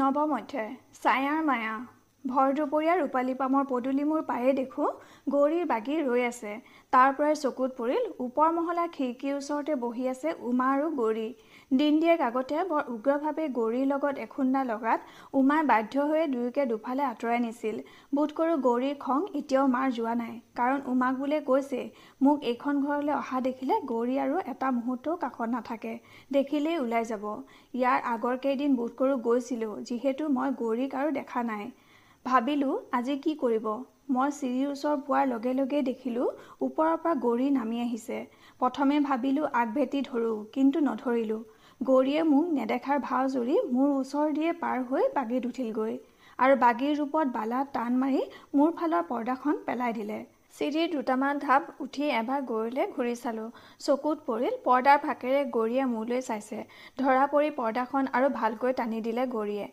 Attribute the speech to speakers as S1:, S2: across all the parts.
S1: নৱমধ্যে। ছায়াৰ মায়া। ভৰ দুপৰীয়া ৰূপালী পামৰ পদূলি মোৰ পায়ে দেখোঁ গৌৰীৰ বাগি ৰৈ আছে। তাৰ পৰাই চকুত পৰিল ওপৰ মহলা খিৰিকীৰ ওচৰতে বহি আছে উমা আৰু গৌৰী। দিন দিয়েক আগতে বৰ উগ্ৰভাৱে গৌৰীৰ লগত এখুন্দা লগাত উমাই বাধ্য হৈয়ে দুয়োকে দুফালে আঁতৰাই নিছিল। বোধ কৰোঁ গৌৰীৰ খং এতিয়াও মাৰ যোৱা নাই। কাৰণ উমাক বোলে কৈছে মোক এইখন ঘৰলৈ অহা দেখিলে গৌৰী আৰু এটা মুহূৰ্তও কাষত নাথাকে। দেখিলেই ওলাই যাব। ইয়াৰ আগৰ কেইদিন বোধ কৰোঁ গৈছিলোঁ যিহেতু মই গৌৰীক আৰু দেখা নাই। ভাবিলোঁ আজি কি কৰিব? মই চিৰিৰ ওচৰ পোৱাৰ লগে লগে দেখিলোঁ ওপৰৰ পৰা গৌৰী নামি আহিছে। প্ৰথমে ভাবিলোঁ আগভেটি ধৰোঁ কিন্তু নধৰিলোঁ। গৌৰীয়ে মোক নেদেখাৰ ভাও জুৰি মোৰ ওচৰ দিয়ে পাৰ হৈ বাগিত উঠিলগৈ আৰু বাগিৰ ৰূপত বালাত টান মাৰি মোৰ ফালৰ পৰ্দাখন পেলাই দিলে। চিৰিৰ দুটামান ধাপ উঠি এবাৰ গৌৰীলৈ ঘূৰি চালোঁ। চকুত পৰিল পৰ্দাৰ ফাকেৰে গৌৰীয়ে মোলৈ চাইছে। ধৰা পৰি পৰ্দাখন আৰু ভালকৈ টানি দিলে গৌৰীয়ে।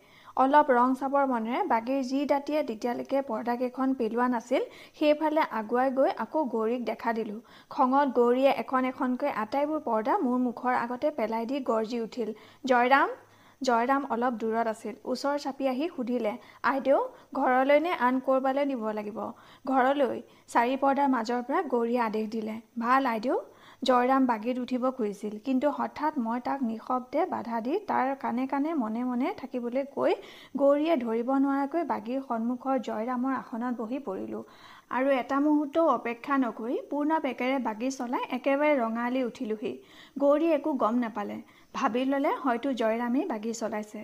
S1: অলপ ৰং চাবৰ মনেৰে বাগিৰ যি দাঁতিয়ে তেতিয়ালৈকে পৰ্দাকেইখন পেলোৱা নাছিল সেইফালে আগুৱাই গৈ আকৌ গৌৰীক দেখা দিলোঁ। খঙত গৌৰীয়ে এখন এখনকৈ আটাইবোৰ পৰ্দা মোৰ মুখৰ আগতে পেলাই দি গৰ্জি উঠিল। জয়ৰাম জয়ৰাম অলপ দূৰত আছিল। ওচৰ চাপি আহি সুধিলে আইদেউ ঘৰলৈ নে আন ক'ৰবালৈ নিব লাগিব? ঘৰলৈ। চাৰি পৰ্দাৰ মাজৰ পৰা গৌৰীয়ে আদেশ দিলে। ভাল আইদেউ। জয়ৰাম বাগিত উঠিব খুজিছিল। কিন্তু হঠাৎ মই তাক নিঃশব্দে বাধা দি তাৰ কাণে কাণে মনে মনে থাকিবলৈ কৈ গৌৰীয়ে ধৰিব নোৱাৰাকৈ বাগিৰ সন্মুখৰ জয়ৰামৰ আসনত বহি পৰিলোঁ। আৰু এটা মুহূৰ্তও অপেক্ষা নকৰি পূৰ্ণ বেগেৰে বাগি চলাই একেবাৰে ৰঙালী উঠিলোহি। গৌৰী একো গম নাপালে। ভাবি ল'লে হয়তো জয়ৰামেই বাগি চলাইছে।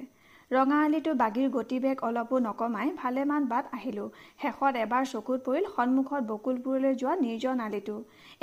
S1: ৰঙাআলিটো বাগিৰ গতিবেগ অলপো নকমাই ভালেমান বাট আহিলোঁ। শেষত এবাৰ চকুত পৰিল সন্মুখত বকুলপুৰলৈ যোৱা নিৰ্জন আলিটো।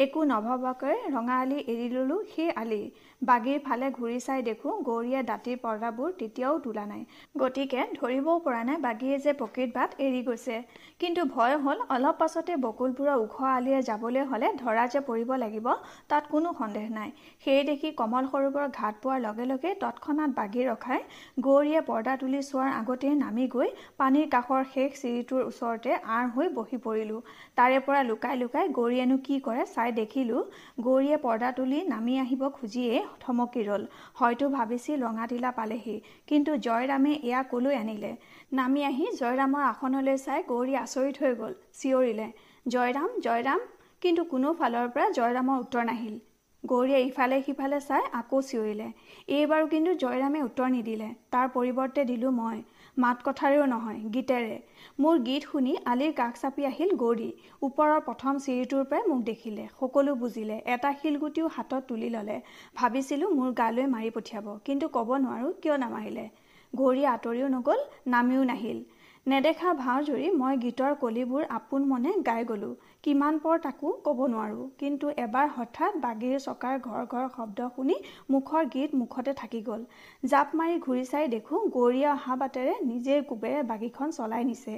S1: একো নভবাকৈ ৰঙাআলি এৰি ললোঁ সেই আলি। বাগিৰ ফালে ঘূৰি চাই দেখোঁ গৌৰীয়ে দাঁতিৰ পৰ্দাবোৰ তেতিয়াও তোলা নাই। গতিকে ধৰিবও পৰা নাই বাগিয়ে যে প্ৰকৃত বাট এৰি গৈছে। কিন্তু ভয় হ'ল অলপ পাছতে বকুলপুৰৰ ওখ আলিয়ে যাবলৈ হ'লে ধৰা যে পৰিব লাগিব তাত কোনো সন্দেহ নাই। সেই দেখি কমল সৰোবৰ ঘাট পোৱাৰ লগে লগে তৎক্ষণাত বাগি ৰখাই গৌৰীয়ে পৰ্দা তুলি চোৱাৰ আগতেই নামি গৈ পানীৰ কাষৰ শেষ চিৰিটোৰ ওচৰতে আঁৰ হৈ বহি পৰিলোঁ। তাৰে পৰা লুকাই লুকাই গৌৰীয়েনো কি কৰে চাই দেখিলোঁ। গৌৰীয়ে পৰ্দা তুলি নামি আহিব খুজিয়েই থমকি ৰ'ল। হয়তো ভাবিছিল ৰঙাটিলা পালেহি কিন্তু জয়ৰামে এয়া কলৈ আনিলে? নামি আহি জয়ৰামৰ আসনলৈ চাই গৌৰী আচৰিত হৈ গ'ল চিঞৰিলে জয়ৰাম জয়ৰাম কিন্তু কোনো ফালৰ পৰা জয়ৰামৰ উত্তৰ নাহিল। গৌৰীয়ে ইফালে সিফালে চাই আকৌ চিঞৰিলে। এইবাৰো কিন্তু জয়ৰামে উত্তৰ নিদিলে। তাৰ পৰিৱৰ্তে দিলোঁ মই। মাত কথাৰেও নহয় গীতেৰে। মোৰ গীত শুনি আলিৰ কাষ চাপি আহিল গৌৰী। ওপৰৰ প্ৰথম চিৰিটোৰ পৰাই মোক দেখিলে সকলো বুজিলে। এটা শিলগুটিও হাতত তুলি ল'লে। ভাবিছিলোঁ মোৰ গালৈ মাৰি পঠিয়াব কিন্তু ক'ব নোৱাৰোঁ কিয় নামাৰিলে। গৌৰী আঁতৰিও নগ'ল নামিও নাহিল। নেদেখা ভাও জুৰি মই গীতৰ কলিবোৰ আপোন মনে গাই গ'লোঁ। কিমান পৰ তাকো ক'ব নোৱাৰোঁ। কিন্তু এবাৰ হঠাৎ বাগিৰ চকাৰ ঘৰ ঘৰ শব্দ শুনি মুখৰ গীত মুখতে থাকি গ'ল। জাপ মাৰি ঘূৰি চাই দেখোঁ গৌৰীয়ে অহা বাটেৰে নিজেই কোবেৰে বাগিখন চলাই নিছে।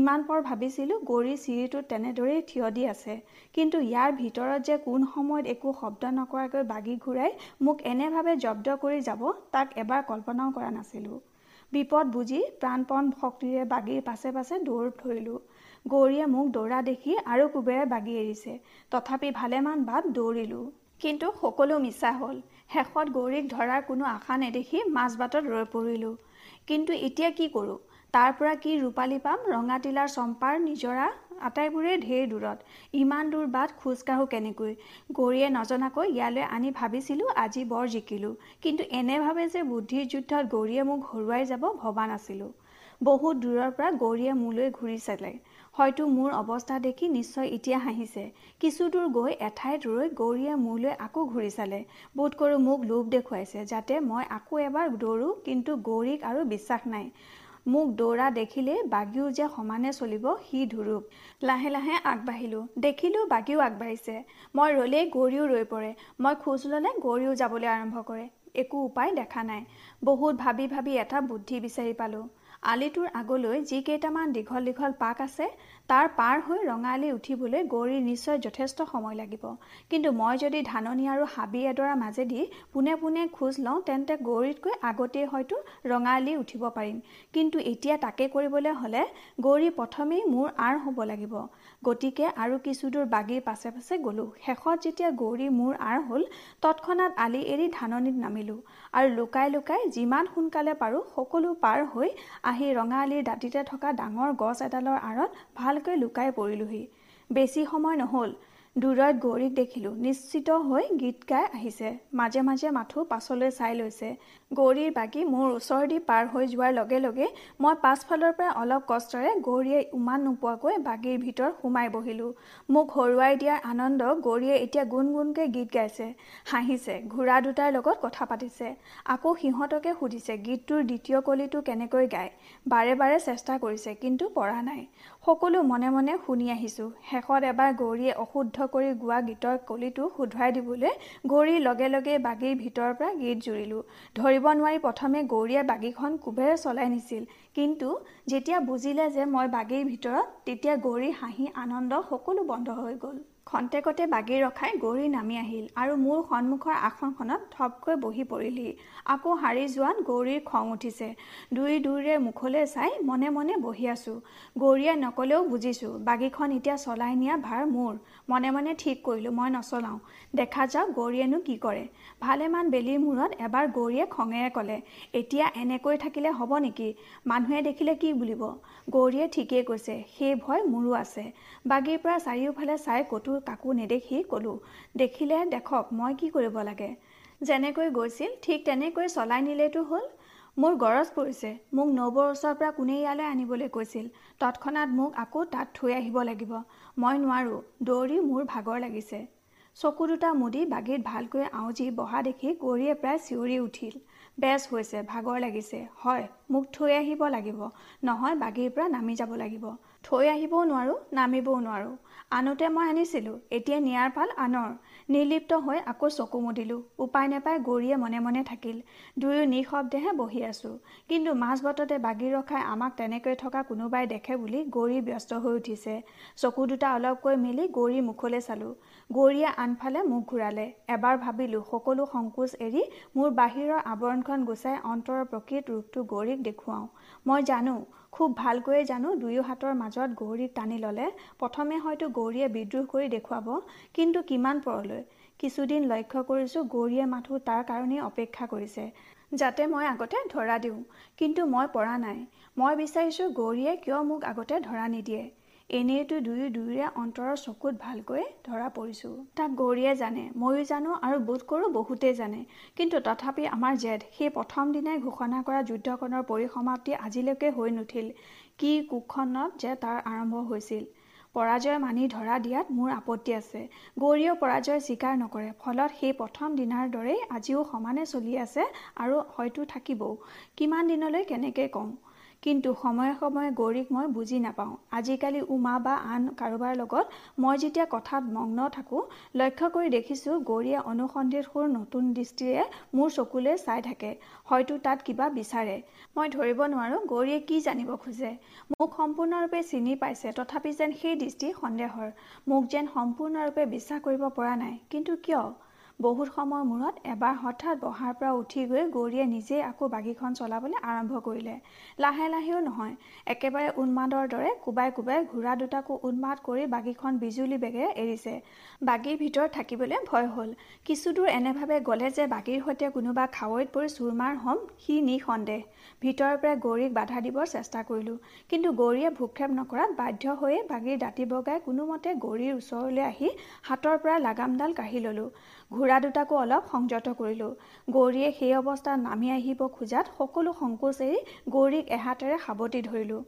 S1: ইমান পৰ ভাবিছিলোঁ গৌৰী চিৰিটোত তেনেদৰেই থিয় দি আছে। কিন্তু ইয়াৰ ভিতৰত যে কোন সময়ত একো শব্দ নকৰাকৈ বাগি ঘূৰাই মোক এনেভাৱে জব্দ কৰি যাব তাক এবাৰ কল্পনাও কৰা নাছিলোঁ। বিপদ বুজি প্ৰাণপণ শক্তিৰে বাগিৰ পাছে পাছে দৌৰ ধৰিলোঁ। গৌৰীয়ে মোক দৌৰা দেখি আৰু কোবেৰে বাগি এৰিছে। তথাপি ভালেমান বাট দৌৰিলোঁ। কিন্তু সকলো মিছা হ'ল। শেষত গৌৰীক ধৰাৰ কোনো আশা নেদেখি মাজবাটত ৰৈ পৰিলোঁ। কিন্তু এতিয়া কি কৰোঁ? তাৰ পৰা কি ৰূপালী পাম? ৰঙাটিলাৰ চম্পাৰ নিজৰা আটাইবোৰেই ঢেৰ দূৰত। ইমান দূৰ বাট খোজকাঢ়োঁ কেনেকৈ? গৌৰীয়ে নজনাকৈ ইয়ালৈ আনি ভাবিছিলোঁ আজি বৰ জিকিলোঁ। কিন্তু এনেভাৱে যে বুদ্ধিৰ যুদ্ধত গৌৰীয়ে মোক হৰুৱাই যাব ভবা নাছিলোঁ। বহুত দূৰৰ পৰা গৌৰীয়ে মোলৈ ঘূৰি চালে। হয়তো মোৰ অৱস্থা দেখি নিশ্চয় এতিয়া হাঁহিছে। কিছু দূৰ গৈ এঠাইত ৰৈ গৌৰীয়ে মোলৈ আকৌ ঘূৰি চালে। বোধ কৰোঁ মোক লোভ দেখুৱাইছে যাতে মই আকৌ এবাৰ দৌৰোঁ কিন্তু গৌৰীক আৰু বিশ্বাস নাই। মোক দৌৰা দেখিলেই বাগিও যে সমানে চলিব সি ধুৰুপ। লাহে লাহে আগবাঢ়িলোঁ। দেখিলোঁ বাগিও আগবাঢ়িছে। মই ৰ'লেই গৌৰীও ৰৈ পৰে। মই খোজ ল'লে গৌৰীও যাবলৈ আৰম্ভ কৰে। একো উপায় দেখা নাই। বহুত ভাবি ভাবি এটা বুদ্ধি বিচাৰি পালোঁ। আলিটোৰ আগলৈ যিকেইটামান দীঘল দীঘল পাক আছে তাৰ পাৰ হৈ ৰঙালী উঠিবলৈ গৌৰীৰ নিশ্চয় যথেষ্ট সময় লাগিব। কিন্তু মই যদি ধাননি আৰু হাবি এডৰাৰ মাজেদি পোনে পোনে খোজ লওঁ তেন্তে গৌৰীতকৈ আগতেই হয়তো ৰঙালী উঠিব পাৰিম। কিন্তু এতিয়া তাকে কৰিবলৈ হ'লে গৌৰী প্ৰথমেই মোৰ আঁৰ হ'ব লাগিব। গতিকে আৰু কিছুদূৰ বাগিৰ পাছে পাছে গ'লোঁ। শেষত যেতিয়া গৌৰী মোৰ আঁৰ হ'ল তৎক্ষণাত আলি এৰি ধাননিত নামিলোঁ আৰু লুকাই লুকাই যিমান সোনকালে পাৰোঁ সকলো পাৰ হৈ আহি ৰঙাআলিৰ দাঁতিতে থকা ডাঙৰ গছ এডালৰ আঁৰত ভালকৈ লুকাই পৰিলোহি। বেছি সময় নহ'ল। দূৰত গৌৰীক দেখিলোঁ। নিশ্চিত হৈ গীত গাই আহিছে। মাজে মাজে মাথো পাছলৈ চাই লৈছে। গৌৰীৰ বাগী মোৰ ওচৰেদি পাৰ হৈ যোৱাৰ লগে লগে মই পাছফালৰ পৰা অলপ কষ্টৰে গৌৰীয়ে উমান নোপোৱাকৈ বাগীৰ ভিতৰত সোমাই বহিলোঁ। মোক হৰুৱাই দিয়াৰ আনন্দ গৌৰীয়ে এতিয়া গুণ গুণকৈ গীত গাইছে। হাঁহিছে ঘোঁৰা দুটাৰ লগত কথা পাতিছে। আকৌ সিহঁতকে সুধিছে গীতটোৰ দ্বিতীয় কলিটো কেনেকৈ গায়? বাৰে বাৰে চেষ্টা কৰিছে কিন্তু পৰা নাই। সকলো মনে মনে শুনি আহিছোঁ। শেষত এবাৰ গৌৰীয়ে অশুদ্ধ কৰি গোৱা গীতৰ কলিটো শুধৰাই দিবলৈ গৌৰীৰ লগে লগে বাগীৰ ভিতৰৰ পৰা গীত জুৰিলোঁ। ধৰিব নোৱাৰি প্ৰথমে গৌৰীয়ে বাগীখন কোবেৰে চলাই নিছিল। কিন্তু যেতিয়া বুজিলে যে মই বাগীৰ ভিতৰত তেতিয়া গৌৰীৰ হাঁহি আনন্দ সকলো বন্ধ হৈ গ'ল। খন্তেকতে বাগি ৰখাই গৌৰী নামি আহিল আৰু মোৰ সন্মুখৰ আসনখনত থপকৈ বহি পৰিলহি আকৌ সাৰি যোৱাত গৌৰীৰ খং উঠিছে। দুই দুইৰে মুখলৈ চাই মনে মনে বহি আছোঁ। গৌৰীয়ে নকলেও বুজিছোঁ বাগিখন এতিয়া চলাই নিয়া ভাৰ মোৰ। মনে মনে ঠিক কৰিলোঁ মই নচলাওঁ। দেখা যাওক গৌৰীয়েনো কি কৰে। ভালেমান বেলিৰ মূৰত এবাৰ গৌৰীয়ে খঙেৰে ক'লে এতিয়া এনেকৈ থাকিলে হ'ব নেকি? মানুহে দেখিলে কি বুলিব? গৌৰীয়ে ঠিকেই কৈছে সেই ভয় মোৰো আছে। বাগীৰ পৰা চাৰিওফালে চাই ক'তো কাকো নেদেখি ক'লোঁ দেখিলে দেখক মই কি কৰিব লাগে? যেনেকৈ গৈছিল ঠিক তেনেকৈ চলাই নিলেতো হ'ল। মোৰ গৰজ পৰিছে মোক নবৌৰ ওচৰৰ পৰা কোনে ইয়ালৈ আনিবলৈ কৈছিল। তৎক্ষণাত মোক আকৌ তাত থৈ আহিব লাগিব। মই নোৱাৰোঁ দৌৰি মোৰ ভাগৰ লাগিছে। চকু দুটা মুদি বাগীত ভালকৈ আউজি বহা দেখি গৌৰীয়ে প্ৰায় চিঞৰি উঠিল। বেছ হৈছে ভাগৰ লাগিছে হয় মোক থৈ আহিব লাগিব নহয় বাগীৰ পৰা নামি যাব লাগিব। থৈ আহিবও নোৱাৰোঁ নামিবও নোৱাৰোঁ। আনোতে মই আনিছিলোঁ এতিয়া নিয়াৰ ফাল আনৰ। নিৰ্লিপ্ত হৈ আকৌ চকু মুদিলোঁ। উপায় নাপাই গৌৰীয়ে মনে মনে থাকিল। দুয়ো নিঃশব্দেহে বহি আছোঁ। কিন্তু মাজবাটতে বাগি ৰখাই আমাক তেনেকৈ থকা কোনোবাই দেখে বুলি গৌৰী ব্যস্ত হৈ উঠিছে। চকু দুটা অলপকৈ মেলি গৌৰীৰ মুখলৈ চালোঁ। গৌৰীয়ে আনফালে মুখ ঘূৰালে। এবাৰ ভাবিলোঁ সকলো সংকোচ এৰি মোৰ বাহিৰৰ আৱৰণখন গুচাই অন্তৰৰ প্ৰকৃত ৰূপটো গৌৰীক দেখুৱাওঁ। মই জানো খুব ভালকৈয়ে জানো দুয়ো হাতৰ মাজত গৌৰীক টানি ল'লে। প্ৰথমে হয়তো গৌৰীয়ে বিদ্ৰোহ কৰি দেখুৱাব কিন্তু কিমান পৰলৈ? কিছুদিন লক্ষ্য কৰিছোঁ গৌৰীয়ে মাথো তাৰ কাৰণেই অপেক্ষা কৰিছে যাতে মই আগতে ধৰা দিওঁ। কিন্তু মই পৰা নাই। মই বিচাৰিছোঁ গৌৰীয়ে কিয় মোক আগতে ধৰা নিদিয়ে। এনেইতো দুয়ো দুয়োৰে অন্তৰৰ চকুত ভালকৈ ধৰা পৰিছোঁ। তাক গৌৰীয়ে জানে ময়ো জানো আৰু বোধ কৰোঁ বহুতেই জানে। কিন্তু তথাপি আমাৰ জেদ সেই প্ৰথম দিনাই ঘোষণা কৰা যুদ্ধখনৰ পৰিসমাপ্তি আজিলৈকে হৈ নুঠিল। কি কুখনত যে তাৰ আৰম্ভ হৈছিল। পৰাজয় মানি ধৰা দিয়াত মোৰ আপত্তি আছে। গৌৰীয়েও পৰাজয় স্বীকাৰ নকৰে ফলত সেই প্ৰথম দিনাৰ দৰেই আজিও সমানে চলি আছে আৰু হয়তো থাকিবও। কিমান দিনলৈ কেনেকৈ কওঁ? কিন্তু সময়ে সময়ে গৌৰীক মই বুজি নাপাওঁ। আজিকালি উমা বা আন কাৰোবাৰ লগত মই যেতিয়া কথাত মগ্ন থাকোঁ লক্ষ্য কৰি দেখিছোঁ গৌৰীয়ে অনুসন্ধিত সুৰ নতুন দৃষ্টিৰে মোৰ চকুলৈ চাই থাকে হয়তো তাত কিবা বিচাৰে। মই ধৰিব নোৱাৰোঁ গৌৰীয়ে কি জানিব খোজে। মোক সম্পূৰ্ণৰূপে চিনি পাইছে তথাপি যেন সেই দৃষ্টি সন্দেহৰ। মোক যেন সম্পূৰ্ণৰূপে বিশ্বাস কৰিব পৰা নাই। কিন্তু কিয়? বহুত সময়ৰ মূৰত এবাৰ হঠাৎ বহাৰ পৰা উঠি গৈ গৌৰীয়ে নিজেই আকৌ বাগীখন চলাবলৈ আৰম্ভ কৰিলে। লাহে লাহেও নহয় একেবাৰে উন্মাদৰ দৰে কোবাই কোবাই ঘোঁৰা দুটাকো উন্মাদ কৰি বাগীখন বিজুলী বেগেৰে এৰিছে। বাগীৰ ভিতৰত থাকিবলৈ ভয় হ'ল। কিছুদূৰ এনেভাৱে গ'লে যে বাগীৰ সৈতে কোনোবা খাৱৈত পৰি চুৰমাৰ হ'ম সি নিসন্দেহ। ভিতৰৰ পৰা গৌৰীক বাধা দিবৰ চেষ্টা কৰিলোঁ। কিন্তু গৌৰীয়ে ভূক্ষেপ নকৰাত বাধ্য হৈয়ে বাগীৰ দাঁতি বগাই কোনোমতে গৌৰীৰ ওচৰলৈ আহি হাতৰ পৰা লাগামডাল কাঢ়ি ল'লোঁ। ঘোঁৰা দুটাকো অলপ সংযত কৰিলোঁ। গৌৰীয়ে সেই অৱস্থাত নামি আহিব খোজাত সকলো সংকোচ এৰি গৌৰীক এহাতেৰে সাৱটি ধৰিলোঁ।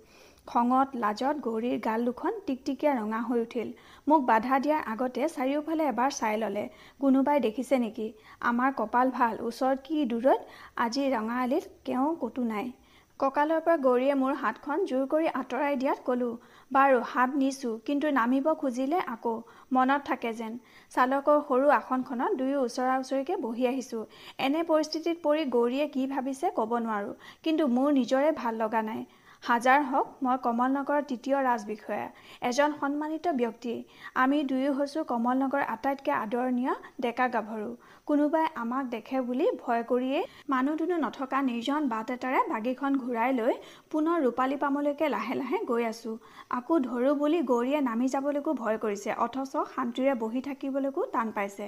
S1: খঙত লাজত গৌৰীৰ গাল দুখন টিকটিকীয়া ৰঙা হৈ উঠিল। মোক বাধা দিয়াৰ আগতে চাৰিওফালে এবাৰ চাই ল'লে। কোনোবাই দেখিছে নেকি? আমাৰ কপাল ভাল ওচৰত কি দূৰত? আজি ৰঙাআলিত কেও ক'তো নাই। কঁকালৰ পৰা গৌৰীয়ে মোৰ হাতখন জোৰ কৰি আঁতৰাই দিয়াত ক'লোঁ বাৰু হাত নিছোঁ কিন্তু নামিব খুজিলে আকৌ মনত থাকে যেন। চালকৰ সৰু আসনখনত দুয়ো ওচৰা ওচৰিকৈ বহি আহিছোঁ। এনে পৰিস্থিতিত পৰি গৌৰীয়ে কি ভাবিছে ক'ব নোৱাৰোঁ কিন্তু মোৰ নিজৰে ভাল লগা নাই। হাজাৰ হওক মই কমলনগৰৰ তৃতীয় ৰাজবিষয়া। এজন সন্মানিত ব্যক্তি। আমি দুয়ো হৈছোঁ কমলনগৰৰ আটাইতকৈ আদৰণীয় ডেকা গাভৰু। কোনোবাই আমাক দেখে বুলি ভয় কৰিয়েই মানুহ দুনুহ নথকা নিৰ্জন বাট এটাৰে বাগীখন ঘূৰাই লৈ পুনৰ ৰূপালী পামলৈকে লাহে লাহে গৈ আছোঁ। আকৌ ধৰোঁ বুলি গৌৰীয়ে নামি যাবলৈকো ভয় কৰিছে অথচ শান্তিৰে বহি থাকিবলৈকো টান পাইছে।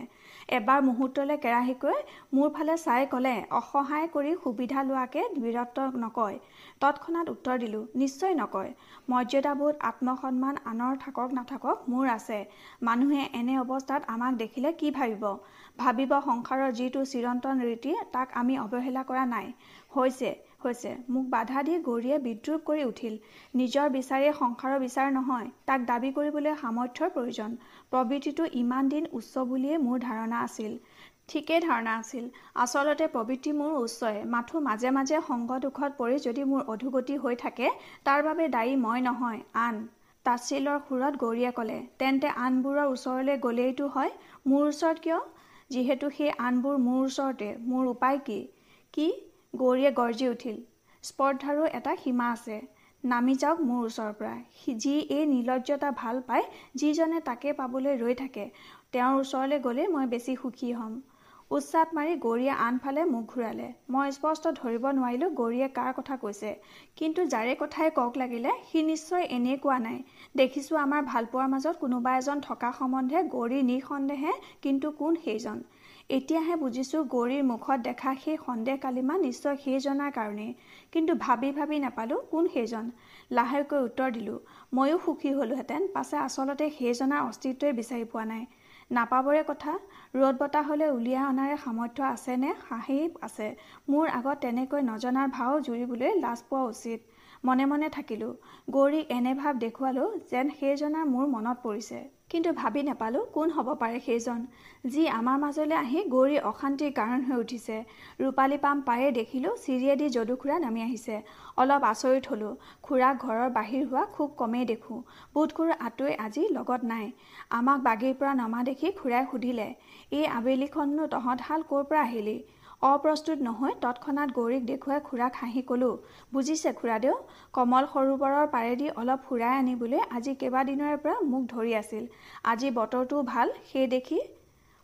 S1: এবাৰ মুহূৰ্তলৈ কেৰাহীকৈ মোৰ ফালে চাই ক'লে অসহায় কৰি সুবিধা লোৱাকে বীৰত্ব নকয়। তৎক্ষণাত উত্তৰ দিলোঁ নিশ্চয় নকয়। মৰ্যাদাবোধ আত্মসন্মান আনৰ থাকক নাথাকক মোৰ আছে। মানুহে এনে অৱস্থাত আমাক দেখিলে কি ভাবিব? ভাবিব সংসাৰৰ যিটো চিৰন্তন ৰীতি তাক আমি অৱহেলা কৰা নাই। হৈছে হৈছে। মোক বাধা দি গৌৰীয়ে বিদ্ৰোপ কৰি উঠিল। নিজৰ বিচাৰিয়ে সংসাৰৰ বিচাৰ নহয়। তাক দাবী কৰিবলৈ সামৰ্থ্যৰ প্ৰয়োজন। প্ৰবৃত্তিটো ইমান দিন উচ্চ বুলিয়েই মোৰ ধাৰণা আছিল। ঠিকেই ধাৰণা আছিল। আচলতে প্ৰবৃত্তি মোৰ উচ্চই। মাথো মাজে মাজে সংগ দুখত পৰি যদি মোৰ অধোগতি হৈ থাকে তাৰ বাবে দায়ী মই নহয়। আন তাচ্ছিলৰ সুৰত গৌৰীয়ে ক'লে তেন্তে আনবোৰৰ ওচৰলৈ গ'লেইতো হয়? মোৰ ওচৰত কিয়? যিহেতু সেই আনবোৰ মোৰ ওচৰতে। মোৰ উপায় কি? কি? গৌৰীয়ে গৰ্জি উঠিল। স্পৰ্ধাৰো এটা সীমা আছে। নামি যাওক মোৰ ওচৰৰ পৰা। যি এই নিৰ্লজ্জতা ভাল পায় যিজনে তাকে পাবলৈ ৰৈ থাকে তেওঁৰ ওচৰলৈ গ'লে মই বেছি সুখী হ'ম। উচ্চাত মাৰি গৌৰীয়ে আনফালে মুখ ঘূৰালে। মই স্পষ্ট ধৰিব নোৱাৰিলোঁ গৌৰীয়ে কাৰ কথা কৈছে। কিন্তু যাৰে কথাই কওক লাগিলে সি নিশ্চয় এনেই কোৱা নাই। দেখিছোঁ আমাৰ ভালপোৱাৰ মাজত কোনোবা এজন থকা সম্বন্ধে গৌৰী নিঃসন্দেহে কিন্তু কোন সেইজন? এতিয়াহে বুজিছোঁ গৌৰীৰ মুখত দেখা সেই সন্দেহ কালিমা নিশ্চয় সেইজনাৰ কাৰণেই। কিন্তু ভাবি ভাবি নাপালোঁ কোন সেইজন। লাহেকৈ উত্তৰ দিলোঁ ময়ো সুখী হ'লোহেঁতেন পাছে আচলতে সেইজনাৰ অস্তিত্বই বিচাৰি পোৱা নাই। নাপাবৰে কথা ৰ'দ বতাহ হ'লে উলিয়াই অনাৰে সামৰ্থ্য আছেনে? হাঁহি আছে। মোৰ আগত তেনেকৈ নজনাৰ ভাও জুৰিবলৈ লাজ পোৱা উচিত। মনে মনে থাকিলোঁ। গৌৰীক এনে ভাৱ দেখুৱালোঁ যেন সেইজনাৰ মোৰ মনত পৰিছে। কিন্তু ভাবি নাপালোঁ কোন হ'ব পাৰে সেইজন। যি আমাৰ মাজলৈ আহি গৌৰীৰ অশান্তিৰ কাৰণ হৈ উঠিছে। ৰূপালী পাম পায়ে দেখিলোঁ চিৰিয়েদি যদুখুৰা নামি আহিছে। অলপ আচৰিত হ'লোঁ। খুৰাক ঘৰৰ বাহিৰ হোৱা খুব কমেই দেখোঁ। বোধকৰো আঁতৰি আজি লগত নাই। আমাক বাগীৰ পৰা নমা দেখি খুৰাই সুধিলে এই আবেলিখননো তহঁতহাল ক'ৰ পৰা আহিলি? অপ্ৰস্তুত নহয় তৎক্ষণাত গৌৰীক দেখুৱাই খুৰাক হাঁহি ক'লোঁ বুজিছে খুৰাদেউ কমল সৰোবৰৰ পাৰেদি অলপ ফুৰাই আনিবলৈ আজি কেইবাদিনৰে পৰা মোক ধৰি আছিল। আজি বতৰটোও ভাল সেই দেখি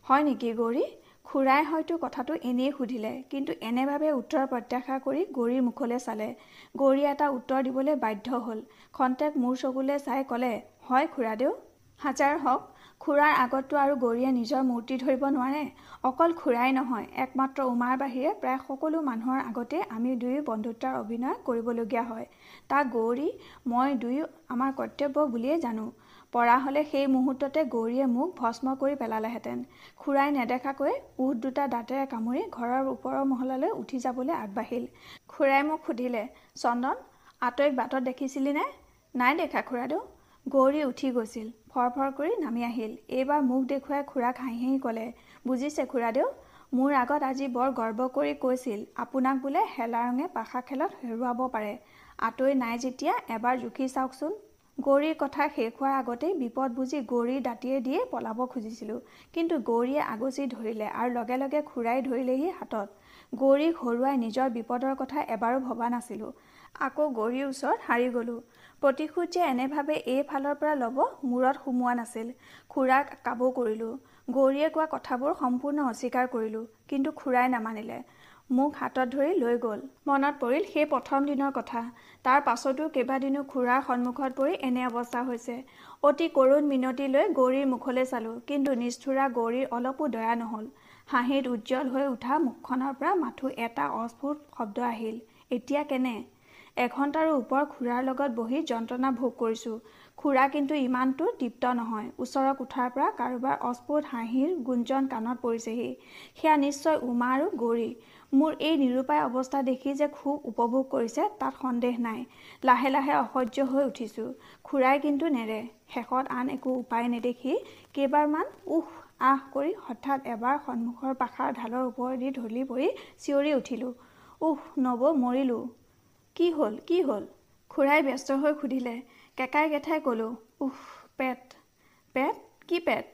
S1: হয় নেকি গৌৰী? খুৰাই হয়তো কথাটো এনেই সুধিলে কিন্তু এনেভাৱে উত্তৰ প্ৰত্যাশা কৰি গৌৰীৰ মুখলৈ চালে। গৌৰীয়ে এটা উত্তৰ দিবলৈ বাধ্য হ'ল। খন্তেক মোৰ চকুলৈ চাই ক'লে হয় খুৰাদেউ হাজাৰ হওক। খুৰাৰ আগততো আৰু গৌৰীয়ে নিজৰ মূৰ্তি ধৰিব নোৱাৰে। অকল খুৰাই নহয় একমাত্ৰ উমাৰ বাহিৰে প্ৰায় সকলো মানুহৰ আগতে আমি দুয়ো বন্ধুত্বৰ অভিনয় কৰিবলগীয়া হয়। তাক গৌৰী মই দুয়ো আমাৰ কৰ্তব্য বুলিয়েই জানো। পৰা হ'লে সেই মুহূৰ্ততে গৌৰীয়ে মোক ভস্ম কৰি পেলালেহেঁতেন। খুৰাই নেদেখাকৈ উঠ দুটা দাঁতেৰে কামুৰি ঘৰৰ ওপৰৰ মহলালৈ উঠি যাবলৈ আগবাঢ়িল। খুৰাই মোক সুধিলে চন্দন আঁতৰিক বাটত দেখিছিলিনে? নাই দেখা খুৰাদেউ। গৌৰী উঠি গৈছিল। ফৰফৰ কৰি নামি আহিল। এইবাৰ মুখ দেখুৱাই খুৰাক হাঁহি হাঁহি ক'লে বুজিছে খুৰাদেউ মোৰ আগত আজি বৰ গৰ্ব কৰি কৈছিল। আপোনাক বোলে হেলা ৰঙে পাশা খেলত হেৰুৱাব পাৰে। আঁতৰি নাই যেতিয়া এবাৰ জুখি চাওকচোন। গৌৰীৰ কথা শেষ হোৱাৰ আগতেই বিপদ বুজি গৌৰীৰ দাঁতিয়ে দিয়ে পলাব খুজিছিলোঁ। কিন্তু গৌৰীয়ে আগচি ধৰিলে আৰু লগে লগে খুৰাই ধৰিলেহি হাতত। গৌৰীক হৰুৱাই নিজৰ বিপদৰ কথা এবাৰো ভবা নাছিলোঁ। আকৌ গৌৰীৰ ওচৰত হাৰি গ'লোঁ। প্ৰতিশোধ যে এনেভাৱে এইফালৰ পৰা ল'ব মূৰত সোমোৱা নাছিল। খুৰাক কাবৌ কৰিলোঁ। গৌৰীয়ে কোৱা কথাবোৰ সম্পূৰ্ণ অস্বীকাৰ কৰিলোঁ কিন্তু খুৰাই নামানিলে। মোক হাতত ধৰি লৈ গ'ল। মনত পৰিল সেই প্ৰথম দিনৰ কথা। তাৰ পাছতো কেইবাদিনো খুৰাৰ সন্মুখত পৰি এনে অৱস্থা হৈছে। অতি কৰুণ মিনতি লৈ গৌৰীৰ মুখলৈ চালোঁ কিন্তু নিষ্ঠুৰা গৌৰীৰ অলপো দয়া নহ'ল। হাঁহিত উজ্জ্বল হৈ উঠা মুখখনৰ পৰা মাথো এটা অস্ফুট শব্দ আহিল এতিয়া কেনে? এঘণ্টাৰো ওপৰ খুৰাৰ লগত বহি যন্ত্ৰণা ভোগ কৰিছোঁ। খুৰা কিন্তু ইমানটো তৃপ্ত নহয়। ওচৰৰ কোঠাৰ পৰা কাৰোবাৰ অস্ফুট হাঁহিৰ গুঞ্জন কাণত পৰিছেহি। সেয়া নিশ্চয় উমা আৰু গৌৰী। মোৰ এই নিৰূপায় অৱস্থা দেখি যে খুব উপভোগ কৰিছে তাত সন্দেহ নাই। লাহে লাহে অসহ্য হৈ উঠিছোঁ। খুৰাই কিন্তু নেৰে। শেষত আন একো উপায় নেদেখি কেইবাৰমান উহ আহ কৰি হঠাৎ এবাৰ সন্মুখৰ পাখাৰ ঢালৰ ওপৰেদি ঢলি পৰি চিঞৰি উঠিলোঁ। উহ নব মৰিলোঁ। কি হ'ল কি হ'ল? খুৰাই ব্যস্ত হৈ সুধিলে কেকাই কেঠাই ক'লোঁ উহ পেট। পেট? কি পেট?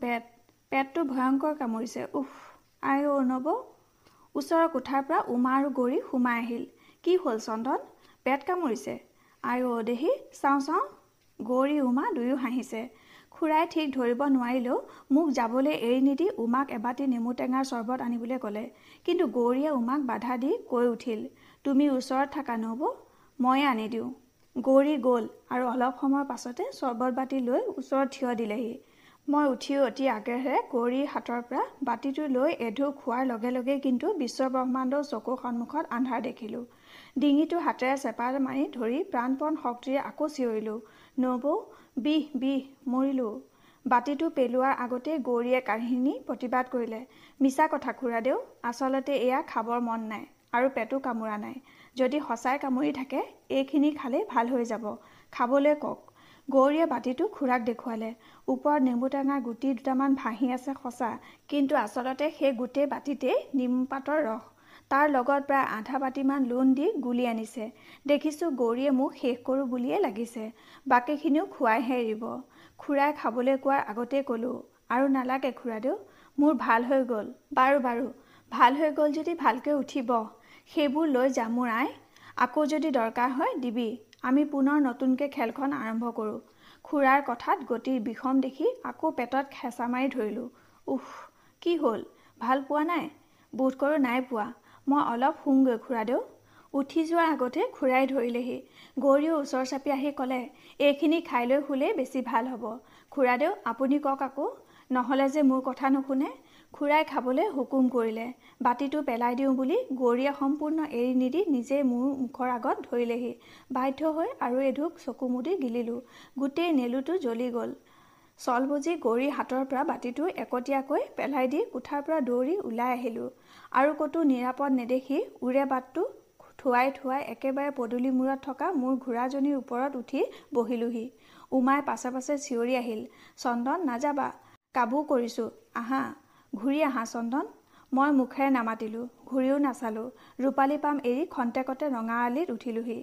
S1: পেট। পেটটো ভয়ংকৰ কামুৰিছে। উহ আই অ' নব? ওচৰৰ কোঠাৰ পৰা উমা আৰু গৌৰী সোমাই আহিল। কি হ'ল চন্দন? পেট কামুৰিছে। আই অ' দেহি চাওঁ চাওঁ। গৌৰী উমা দুয়ো হাঁহিছে। খুৰাই ঠিক ধৰিব নোৱাৰিলেও মোক যাবলৈ এৰি নিদি উমাক এবাটি নেমু টেঙাৰ চৰ্বত আনিবলৈ ক'লে। কিন্তু গৌৰীয়ে উমাক বাধা দি কৈ উঠিল তুমি ওচৰত থাকা নহ'ব ময়ে আনি দিওঁ। গৌৰী গ'ল আৰু অলপ সময়ৰ পাছতে চৰ্বত বাতি লৈ ওচৰত থিয় দিলেহি। মই উঠি অতি আগ্ৰহেৰে গৌৰীৰ হাতৰ পৰা বাতিটো লৈ এঢোক খোৱাৰ লগে লগে কিন্তু বিশ্বব্ৰহ্মাণ্ডৰ চকুৰ সন্মুখত আন্ধাৰ দেখিলোঁ। ডিঙিটো হাতেৰে চেপা মাৰি ধৰি প্ৰাণপণ শক্তিৰে আকৌ চিঞৰিলোঁ। নবৌ বিহ বিহ মৰিলোঁ বাতিটো পেলোৱাৰ আগতেই গৌৰীয়ে কাহিনী প্ৰতিবাদ কৰিলে মিছা কথা খুৰাদেউ আচলতে এয়া খাবৰ মন নাই। আৰু পেটো কামোৰা নাই। যদি সঁচাই কামুৰি থাকে এইখিনি খালেই ভাল হৈ যাব। খাবলৈ কওক। গৌৰীয়ে বাতিটো খুৰাক দেখুৱালে। ওপৰত নেমু টেঙাৰ গুটি দুটামান ভাহি আছে সঁচা কিন্তু আচলতে সেই গোটেই বাতিতেই নিমপাতৰ ৰস। তাৰ লগত প্ৰায় আধা বাতিমান লোন দি গুলি আনিছে। দেখিছোঁ গৌৰীয়ে মোক শেষ কৰোঁ বুলিয়ে লাগিছে। বাকীখিনিও খুৱাইহে এৰিব। খুৰাই খাবলৈ কোৱাৰ আগতেই ক'লোঁ আৰু নালাগে খুৰাদেউ মোৰ ভাল হৈ গ'ল। বাৰু বাৰু ভাল হৈ গ'ল যদি ভালকৈ উঠিব। সেইবোৰ লৈ যাম মোৰ আই আকৌ যদি দৰকাৰ হয় দিবি। আমি পুনৰ নতুনকৈ খেলখন আৰম্ভ কৰোঁ। খুৰাৰ কথাত গতিৰ বিষম দেখি আকৌ পেটত খেঁচা মাৰি ধৰিলোঁ। উফ কি হ'ল? ভাল পোৱা নাই? বোধ কৰোঁ নাই পোৱা। মই অলপ শুওঁগৈ খুৰাদেউ। উঠি যোৱাৰ আগতে খুৰাই ধৰিলেহি। গৌৰীও ওচৰ চাপি আহি ক'লে এইখিনি খাই লৈ শুলেই বেছি ভাল হ'ব। খুৰাদেউ আপুনি কওক আকৌ। নহ'লে যে মোৰ কথা নুশুনে খুৰাই খাবলৈ হুকুম কৰিলে। বাতিটো পেলাই দিওঁ বুলি গৌৰীয়ে সম্পূৰ্ণ এৰি নিদি নিজেই মোৰ মুখৰ আগত ধৰিলেহি। বাধ্য হৈ আৰু এঢোক চকু মুদি গিলিলোঁ। গোটেই নেলুটো জ্বলি গ'ল। চল বুজি গৌৰীৰ হাতৰ পৰা বাতিটো একতীয়াকৈ পেলাই দি কোঠাৰ পৰা দৌৰি ওলাই আহিলোঁ। আৰু ক'তো নিৰাপদ নেদেখি উৰে বাটটো থোৱাই থোৱাই একেবাৰে পদূলি মূৰত থকা মোৰ ঘোঁৰাজনীৰ ওপৰত উঠি বহিলোহি। উমাই পাছে পাছে চিঞৰি আহিল চন্দন নাযাবা। কাবু কৰিছোঁ। আহা। ঘূৰি আহা চন্দন মই মুখেৰে নামাতিলোঁ ঘূৰিও নাচালোঁ। ৰূপালী পাম এৰি খন্তেকতে ৰঙা আলিত উঠিলোহি।